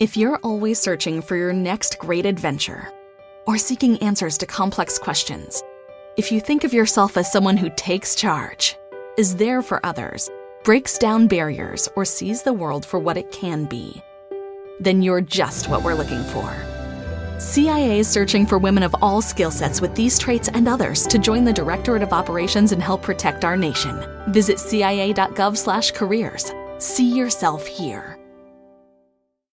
If you're always searching for your next great adventure or seeking answers to complex questions, if you think of yourself as someone who takes charge, is there for others, breaks down barriers, or sees the world for what it can be, then you're just what we're looking for. CIA is searching for women of all skill sets with these traits and others to join the Directorate of Operations and help protect our nation. Visit cia.gov/careers. See yourself here.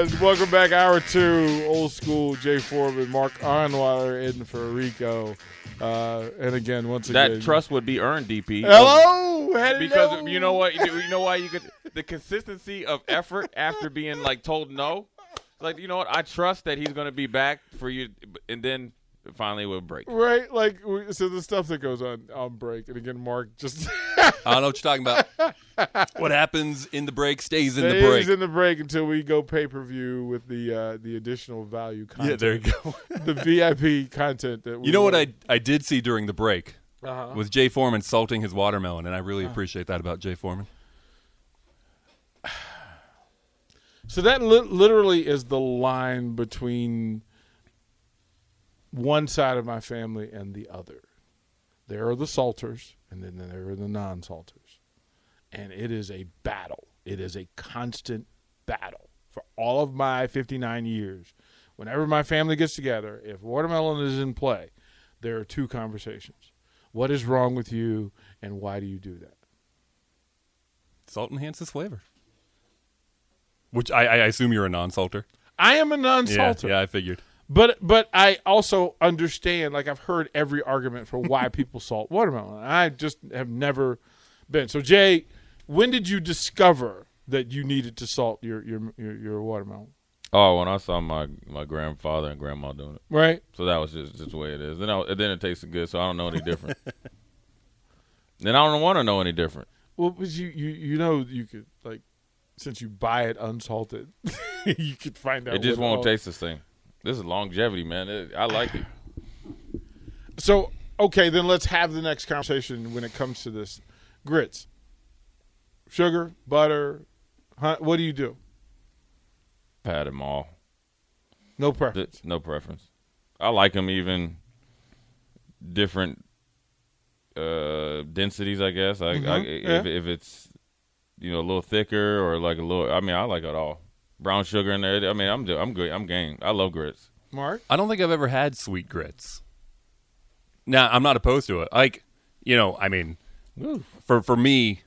Welcome back, hour two, old school. Jay Foreman, Mark Arnweiler, in for Rico, uh, and again, once again, That trust would be earned, DP. Hello, hello. Because you know what? You know why you could the consistency of effort after being like told no. Like you know what? I trust that he's going to be back for you, and then finally will break. right? Like so, the stuff that goes on on break, and again, Mark just I don't know what you're talking about. what happens in the break stays in the stays break. in the break until we go pay per view with the uh, the additional value content. yeah, there you go. the VIP content that we you know what. I I did see during the break Uh-huh. was Jay Foreman salting his watermelon, and I really appreciate that about Jay Foreman. So that li- literally is the line between one side of my family and the other. There are the salters, and then there are the non-salters, and it is a battle. It is a constant battle for all of my 59 years. Whenever my family gets together, if watermelon is in play, there are two conversations: what is wrong with you, and why do you do that? Salt enhances flavor. Which I, I assume you're a non-salter. I am a non-salter. Yeah, yeah, I figured. But but I also understand. Like I've heard every argument for why people salt watermelon. I just have never been. So Jay, when did you discover that you needed to salt your your your, your watermelon? Oh, when I saw my my grandfather and grandma doing it, Right. so that was just just the way it is. Then I, then it tasted good, so I don't know any different. then I don't want to know any different. Well, because you you you know you could like since you buy it unsalted, you could find out. It just what won't all- taste the same. This is longevity, man. It, I like it. So okay, then let's have the next conversation when it comes to this grits, sugar, butter. Huh, what do you do? Pat them all. No preference. No preference. I like them even different uh, densities. I guess. I, I Mhm, if yeah. if it's you know a little thicker or like a little. I mean, I like it all. Brown sugar in there. I mean, I'm do- I'm good. I'm game. I love grits. Mark. I don't think I've ever had sweet grits. Now, I'm not opposed to it. Like, you know, I mean, for for me,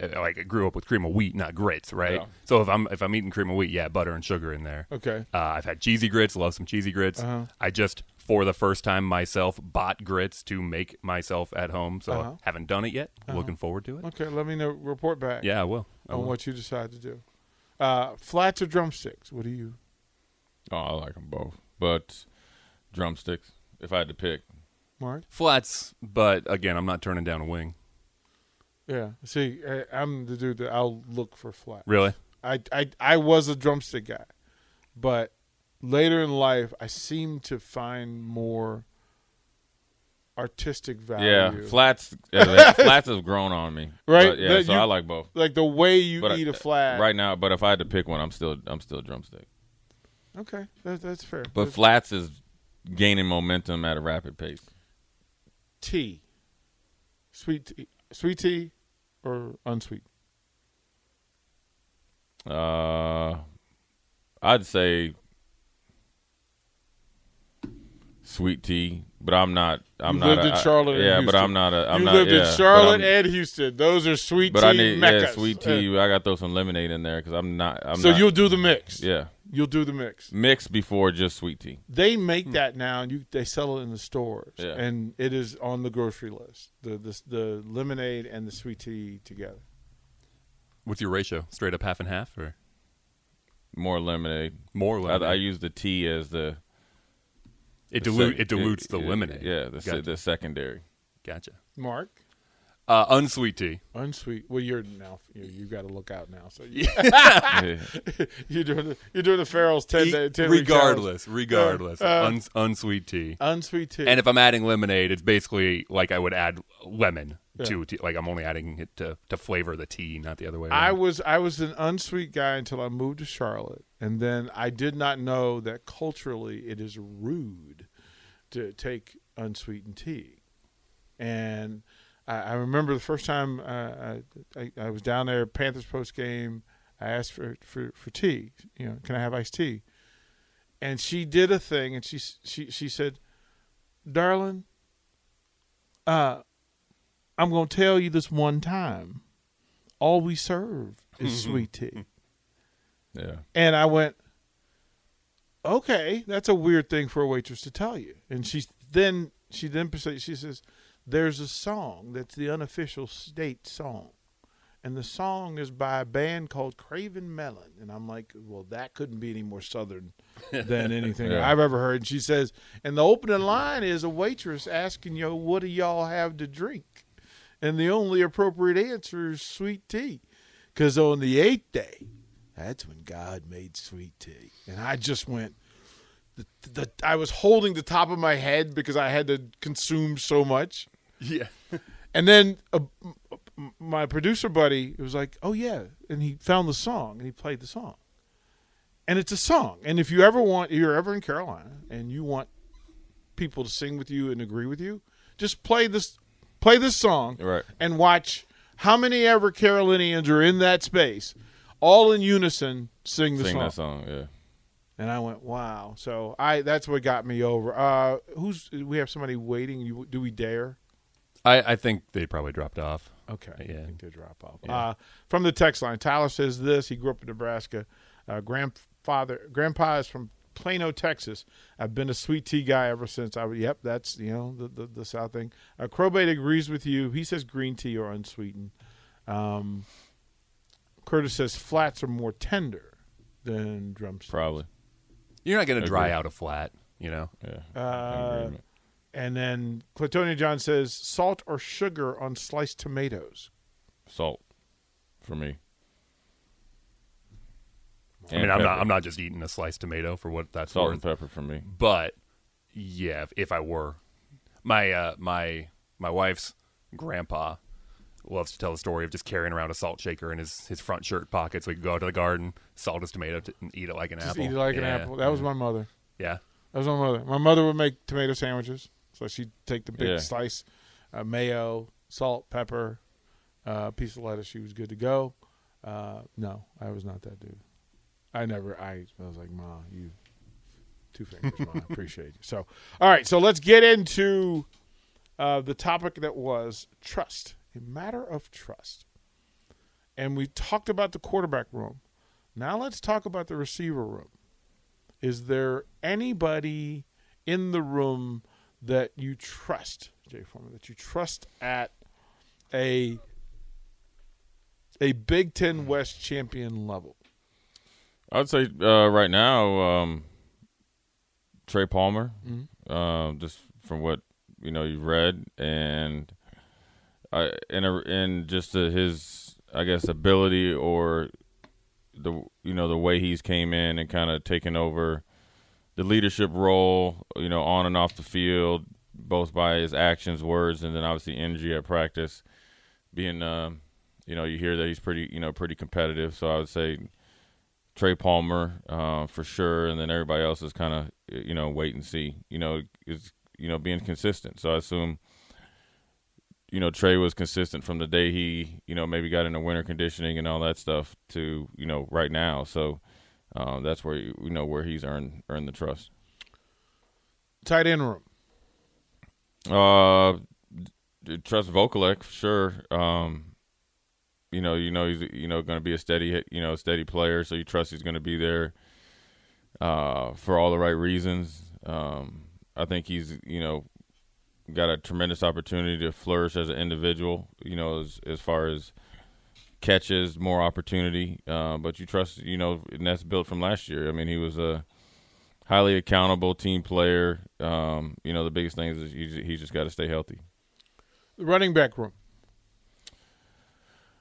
uh, like I grew up with cream of wheat, not grits, right? Yeah. So if I'm if I'm eating cream of wheat, yeah, butter and sugar in there. Okay. Uh, I've had cheesy grits. Love some cheesy grits. Uh-huh. I just for the first time myself bought grits to make myself at home. So Uh-huh. haven't done it yet. Looking forward to it. Okay, let me know. Report back. Yeah, I will. I on will. what you decide to do. Uh, flats or drumsticks? What do you? Oh, I like them both, but drumsticks. If I had to pick, Mark? Flats, but again, I'm not turning down a wing. Yeah. See, I, I'm the dude that I'll look for flats. Really? I, I I was a drumstick guy, but later in life, I seem to find more artistic value. yeah, flats. yeah, flats have grown on me, Right, But, yeah, that so you- I like both. like the way you But eat a flat. right now. But if I had to pick one, I'm still I'm still drumstick. Okay, that, that's fair. But That's- flats is gaining momentum at a rapid pace. tea, sweet tea, sweet tea, or unsweet. Uh, I'd say sweet tea, but I'm not. I'm you not. lived a, in I- Charlotte. and yeah, Houston. but I'm not a. I'm you not, lived yeah, in Charlotte I'm- and Houston. Those are sweet But tea I need meccas. yeah, sweet tea. I got to throw some lemonade in there because I'm not. I'm so not, you'll do the mix. yeah You'll do the mix. mix before just sweet tea. They make that now, and you they sell it in the stores, Yeah. and it is on the grocery list. The the the lemonade and the sweet tea together. What's your ratio? Straight up half and half, or More lemonade. more I, lemonade? I use the tea as the it the dilute sec- it dilutes the yeah, lemonade. Yeah, the, gotcha. the secondary. gotcha. Mark, Uh, unsweet tea. unsweet. Well, you're now you, you got to look out now. So you, Yeah. you're doing the, you're doing the Farrell's ten day ten week regardless, regardless, Uh, uh, Uns- unsweet tea. unsweet tea. And if I'm adding lemonade, it's basically like I would add lemon Yeah. to tea. Like I'm only adding it to, to flavor the tea, not the other way. I around. was I was an unsweet guy until I moved to Charlotte, and then I did not know that culturally it is rude to take unsweetened tea. And I, I remember the first time uh, I, I I was down there Panthers post game. I asked for, for for tea. You know, can I have iced tea? And she did a thing, and she she she said, "Darling, uh, I'm going to tell you this one time." all we serve is sweet tea. Yeah. And I went, okay, that's a weird thing for a waitress to tell you. And she then she then. She says, "There's a song that's the unofficial state song, and the song is by a band called Cravin' Melon." And I'm like, "Well, that couldn't be any more southern than anything Yeah. I've ever heard." And she says, and the opening line is a waitress asking you, "What do y'all have to drink?" And the only appropriate answer is sweet tea. Because on the eighth day, that's when God made sweet tea. And I just went, the, the, I was holding the top of my head because I had to consume so much. yeah. And then uh, my producer buddy was like, "Oh yeah," and he found the song and he played the song. And it's a song. And if you ever want, if you're ever in Carolina and you want people to sing with you and agree with you, just play this, play this song, Right. and watch how many ever Carolinians are in that space, all in unison, sing the Sing song. that song. Yeah. And I went, "Wow!" So I that's what got me over. Uh, who's we have somebody waiting? You, do we dare? I, I think they probably dropped off. Okay. Yeah. I think they drop off. Yeah. Uh, from the text line, Tyler says this. He grew up in Nebraska. Uh, grandfather, grandpa is from Plano, Texas. I've been a sweet tea guy ever since I was. Yep, that's you know the the, the South thing. Uh, Crowbait agrees with you. He says green tea or unsweetened. Um, Curtis says flats are more tender than drumsticks. Probably. You're not going to dry Agreed. out a flat, you know. Yeah. Uh, Agreement. and then Clatonia John says salt or sugar on sliced tomatoes. Salt for me. I mean, I'm not I'm not just eating a sliced tomato for what that's salt worth. and pepper for me. But yeah, if, if I were, my uh, my my wife's grandpa loves to tell the story of just carrying around a salt shaker in his, his front shirt pocket, so he could go out to the garden, salt his tomato, t- and eat it like an Just apple. eat it like an apple. That was my mother. Yeah, That was my mother. My mother would make tomato sandwiches, so she'd take the big Yeah. slice, uh, mayo, salt, pepper, uh, piece of lettuce. She was good to go. Uh, no, I was not that dude. I never. I, I was like, Ma, you two fingers, Ma. I appreciate you. So, all right. So let's get into uh, the topic that was trust, a matter of trust, and we talked about the quarterback room. Now let's talk about the receiver room. Is there anybody in the room that you trust, Jay Foreman, that you trust at a a Big Ten West champion level? I would say uh, right now, um, Trey Palmer. Um, just from what you know you've read, and I and a, and just uh, his, I guess, ability or the you know the way he's came in and kind of taken over the leadership role, you know, on and off the field, both by his actions, words, and then obviously energy at practice. Being, um, you know, you hear that he's pretty, you know, pretty competitive. So I would say Trey Palmer uh, for sure, and then everybody else is kind of, you know, wait and see. You know, is you know being consistent. So I assume, you know, Trey was consistent from the day he, you know, maybe got into winter conditioning and all that stuff to, you know, right now. So uh, that's where you know where he's earned earned the trust. Tight end room. Uh, trust Vokolek for sure. Um, you know, you know he's you know going to be a steady you know steady player, so you trust he's going to be there uh, for all the right reasons. Um, I think he's you know got a tremendous opportunity to flourish as an individual. You know, as as far as catches, more opportunity. Uh, but you trust you know, and that's built from last year. I mean, he was a highly accountable team player. Um, you know, the biggest thing is he's, he's just got to stay healthy. The running back room.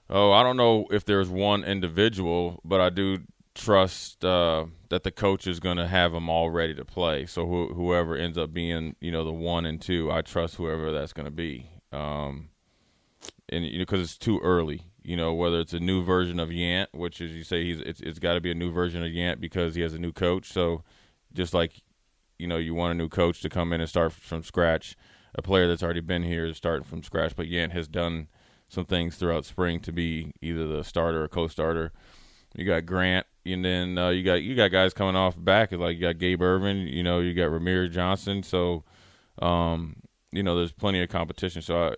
Oh, I don't know if there's one individual, but I do trust uh, that the coach is going to have them all ready to play. So wh- whoever ends up being, you know, the one and two, I trust whoever that's going to be. Um, and you know, because it's too early. You know, whether it's a new version of Yant, which is you say he's it's it's got to be a new version of Yant because he has a new coach. So just like you know, you want a new coach to come in and start from scratch. A player that's already been here is starting from scratch, but Yant has done some things throughout spring to be either the starter or co-starter. You got Grant, and then uh, you got you got guys coming off back like you got Gabe Ervin, you know, you got Rahmir Johnson. So, um, you know, there's plenty of competition. So I,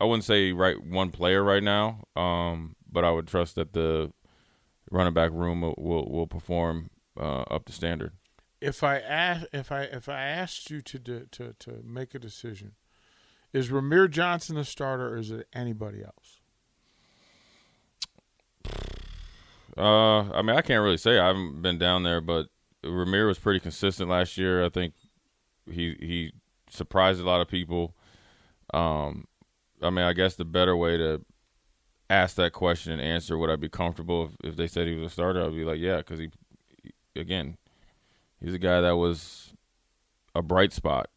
I wouldn't say right one player right now, um, but I would trust that the running back room will will, will perform uh, up to standard. If I ask, if I if I asked you to to to, to make a decision, is Rahmir Johnson the starter or is it anybody else? Uh, I mean, I can't really say. I haven't been down there, but Rahmir was pretty consistent last year. I think he he surprised a lot of people. Um, I mean, I guess the better way to ask that question and answer would I be comfortable if, if they said he was a starter? I'd be like, yeah, because he, again, he's a guy that was a bright spot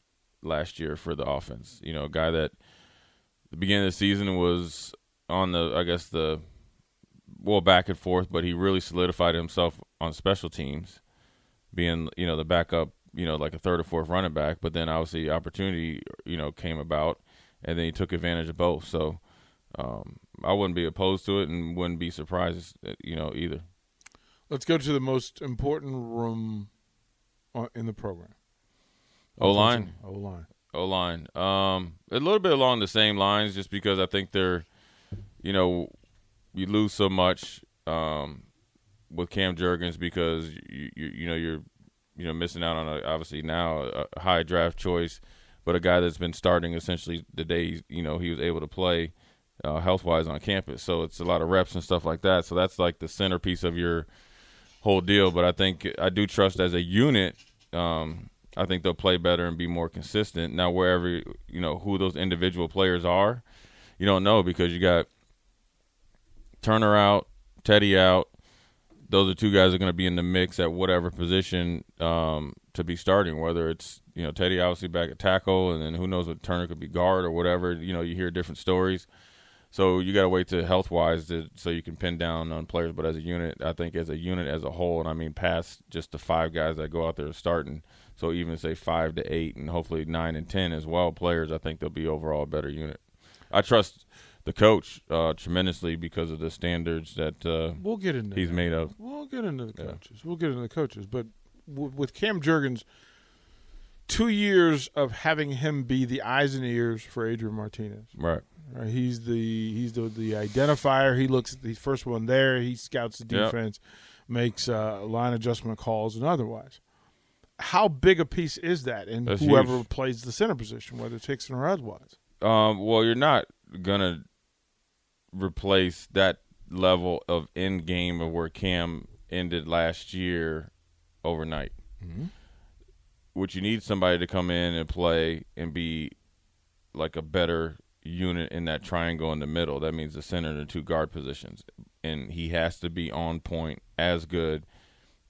last year for the offense. You know, a guy that the beginning of the season was on the, I guess the well back and forth, but he really solidified himself on special teams, being you know the backup, you know like a third or fourth running back. But then obviously opportunity you know came about, and then he took advantage of both. So um, I wouldn't be opposed to it, and wouldn't be surprised you know either. Let's go to the most important room uh, in the program. O line. O line. O line. Um, a little bit along the same lines, just because I think they're, you know, you lose so much um, with Cam Jurgens because you, you you know you're you know missing out on a, obviously now a, high draft choice, but a guy that's been starting essentially the day you know he was able to play uh, health wise on campus. So it's a lot of reps and stuff like that. So that's like the centerpiece of your whole deal. But I think I do trust as a unit. Um, I think they'll play better and be more consistent. Now, wherever you know who those individual players are, you don't know because you got Turner out, Teddy out. Those are two guys that are going to be in the mix at whatever position um, to be starting. Whether it's you know Teddy obviously back at tackle, and then who knows what Turner could be guard or whatever. You know you hear different stories. So you got to wait to health wise so you can pin down on players. But as a unit, I think as a unit as a whole, and I mean past just the five guys that go out there starting. So even say five to eight, and hopefully nine and ten as well players, I think they'll be overall a better unit. I trust the coach uh, tremendously because of the standards that uh, We'll get into he's that. made of. We'll get into the Yeah. coaches. We'll get into the coaches. But w- with Cam Jurgens, two years of having him be the eyes and ears for Adrian Martinez. Right. Right? He's the he's the the identifier. He looks at the first one there. He scouts the Yep. defense, makes uh, line adjustment calls, and otherwise. How big a piece is that in That's whoever huge. plays the center position, whether it's Hixson or otherwise? Um, well, you're not gonna replace that level of end game of where Cam ended last year overnight. What you need somebody to come in and play and be like a better unit in that triangle in the middle. That means the center and the two guard positions, and he has to be on point as good,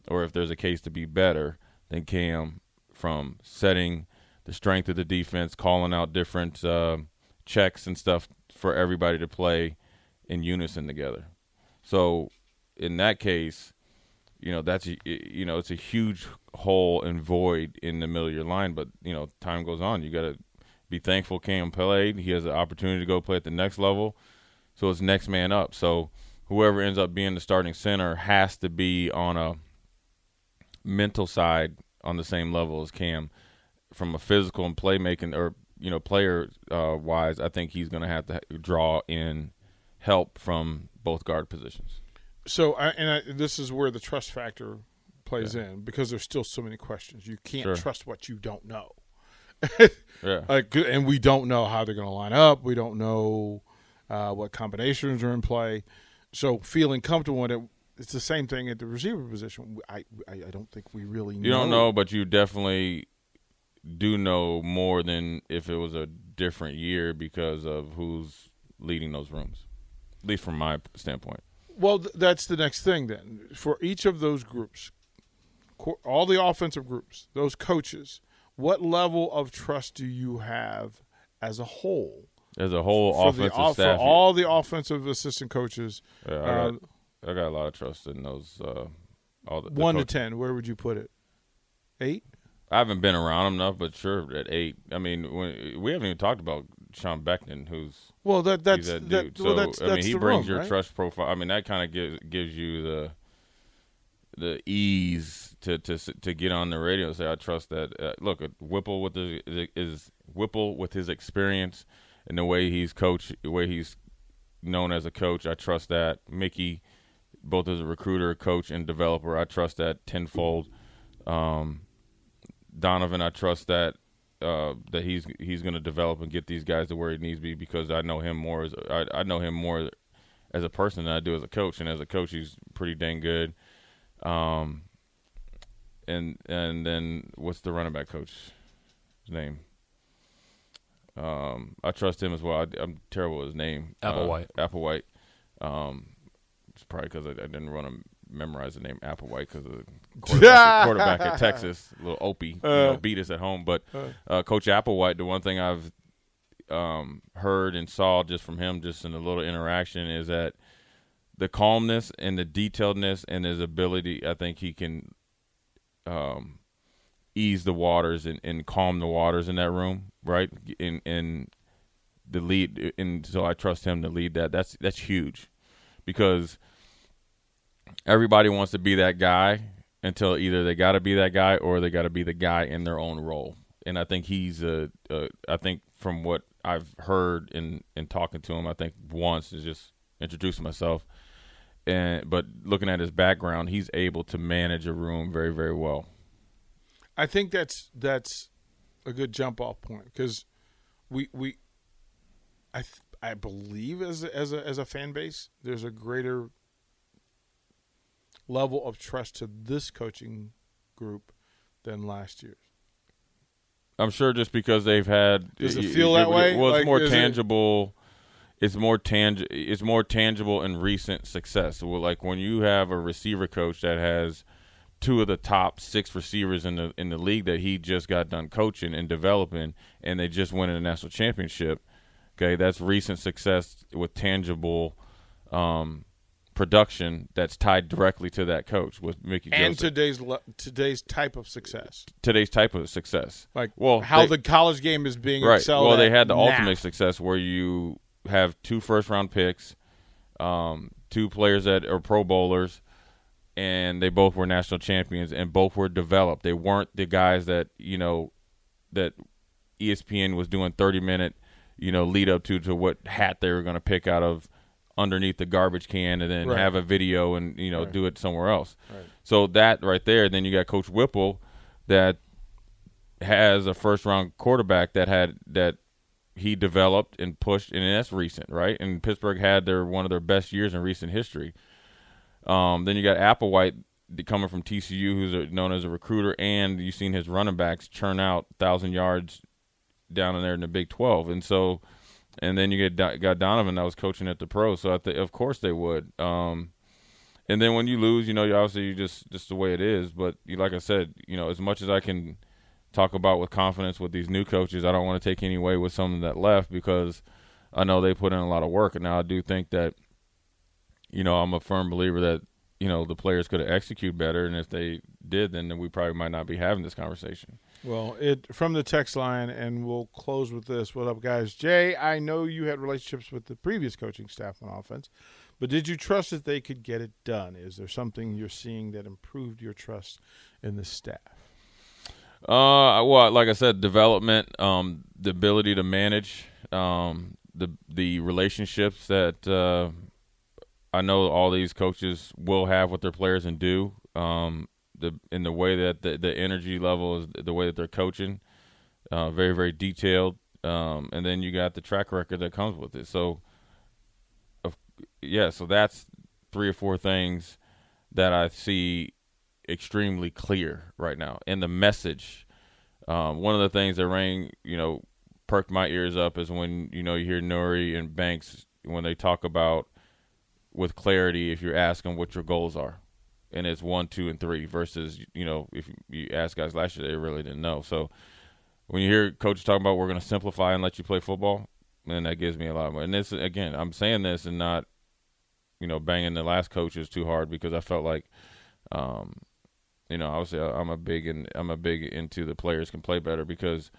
or if there's a case to be better than Cam from setting the strength of the defense, calling out different uh, checks and stuff for everybody to play in unison together. So in that case, you know that's you know it's a huge hole and void in the middle of your line. But you know time goes on, you got to be thankful Cam played. He has an opportunity to go play at the next level, so it's next man up. So whoever ends up being the starting center has to be on a mental side on the same level as Cam from a physical and playmaking or you know player uh, wise, I think he's going to have to draw in help from both guard positions. So, I, and I, this is where the trust factor plays in because there's still so many questions. You can't Sure. trust what you don't know. Yeah, Like, and we don't know how they're going to line up. We don't know uh, what combinations are in play. So, feeling comfortable in it, it's the same thing at the receiver position. I, I, I don't think we really you don't know, but you definitely do know more than if it was a different year because of who's leading those rooms. At least from my standpoint. Well, th- that's the next thing then. For each of those groups, co- all the offensive groups, those coaches, what level of trust do you have as a whole As a whole for, offensive off- for staff, all the offensive assistant coaches? yeah, I, uh, got, I got a lot of trust in those. Uh, all the, the one to ten, where would you put it? Eight. I haven't been around him enough, but sure, at eight. I mean, when, we haven't even talked about Sean Beckton, who's Well, that that's that that, dude. well, so that's, I mean, he brings room, your right? trust profile. I mean, that kind of gives gives you the the ease to to to get on the radio and say, I trust that. Uh, look, uh, Whipple with the is Whipple with his experience and the way he's coached, the way he's known as a coach. I trust that. Mickey, both as a recruiter, coach, and developer, I trust that tenfold. Um, Donovan, I trust that uh, that he's he's going to develop and get these guys to where he needs to be because I know him more as I, I know him more as a person than I do as a coach, and as a coach, he's pretty dang good. Um, and and then what's the running back coach name? Um, I trust him as well. I, I'm terrible with his name. Applewhite. Uh, Applewhite. Um, it's probably because I, I didn't run to memorize the name Applewhite because of the quarterback, quarterback at Texas, little Opie, you know, beat us at home. But uh, Coach Applewhite, the one thing I've um, heard and saw just from him, just in a little interaction, is that the calmness and the detailedness and his ability. I think he can um, ease the waters and, and calm the waters in that room, right? In in the lead, and so I trust him to lead that. That's that's huge because everybody wants to be that guy until either they got to be that guy or they got to be the guy in their own role. And I think he's a, a I think from what I've heard in in talking to him, I think once is just introducing myself. And but looking at his background, he's able to manage a room very very well. I think that's that's a good jump off point because we we I th- I believe as a, as a as a fan base there's a greater level of trust to this coaching group than last year's. I'm sure just because they've had Does it feel y- that way? Well, it's Like, more is it- tangible. It's more tangi- It's more tangible and recent success. Well, like when you have a receiver coach that has two of the top six receivers in the in the league that he just got done coaching and developing, and they just won a national championship. Okay, that's recent success with tangible um, production that's tied directly to that coach with Mickey And Joseph. today's today's type of success, today's type of success. like well, how they- the college game is being right. Well, they had the now. ultimate success where you have two first round picks, um, two players that are Pro Bowlers, and they both were national champions, and both were developed. They weren't the guys that you know that ESPN was doing thirty minute, you know, lead up to to what hat they were going to pick out of underneath the garbage can, and then Right. have a video and you know do it somewhere else. So that right there, then you got Coach Whipple that has a first round quarterback that had that he developed and pushed, and that's recent, right? And Pittsburgh had their one of their best years in recent history. Um, then you got Applewhite coming from TCU, who's a, known as a recruiter, and you've seen his running backs churn out thousand yards down in there in the Big Twelve, and so, and then you get got Donovan that was coaching at the pro. so I th- of course they would. Um, and then when you lose, you know, you obviously you just just the way it is. But you, like I said, you know, as much as I can talk about with confidence with these new coaches, I don't want to take any away with some that left because I know they put in a lot of work. And now I do think that, you know, I'm a firm believer that you know the players could have executed better, and if they did, then we probably might not be having this conversation. Well, it from the text line, and we'll close with this. What up, guys? Jay, I know you had relationships with the previous coaching staff on offense, but did you trust that they could get it done? Is there something you're seeing that improved your trust in the staff? Uh, well, like I said, development, um, the ability to manage, um, the the relationships that uh, I know all these coaches will have with their players and do. Um, the in the way that the, the energy level is, the way that they're coaching, uh, very very detailed. Um, and then you got the track record that comes with it. So, of, yeah, so that's three or four things that I see extremely clear right now. And the message, um, one of the things that rang, you know, perked my ears up is when you know you hear Nuri and Banks when they talk about with clarity if you're asking what your goals are, and it's one, two, and three versus you know if you ask guys last year they really didn't know. So when you hear coaches talking about we're going to simplify and let you play football, then that gives me a lot more. And this again, I'm saying this and not you know banging the last coaches too hard because I felt like. Um, you know, obviously, I'm a big and I'm a big into the players can play better because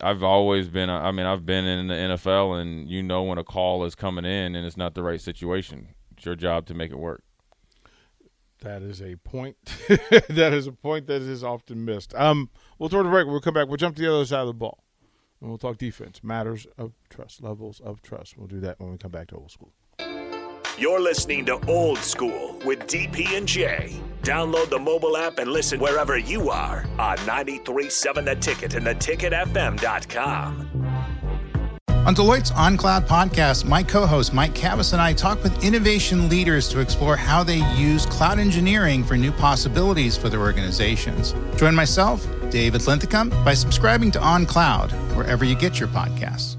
I've always been. I mean, I've been in the NFL, and you know when a call is coming in and it's not the right situation. It's your job to make it work. That is a point. that is a point that is often missed. Um, we'll throw the break. We'll come back. We'll jump to the other side of the ball, and we'll talk defense. Matters of trust, levels of trust. We'll do that when we come back to old school. You're listening to Old School with DP and J. Download the mobile app and listen wherever you are on 93.7 The Ticket and theticketfm.com. On Deloitte's OnCloud podcast, my co host Mike Kavis and I talk with innovation leaders to explore how they use cloud engineering for new possibilities for their organizations. Join myself, David Linthicum, by subscribing to OnCloud wherever you get your podcasts.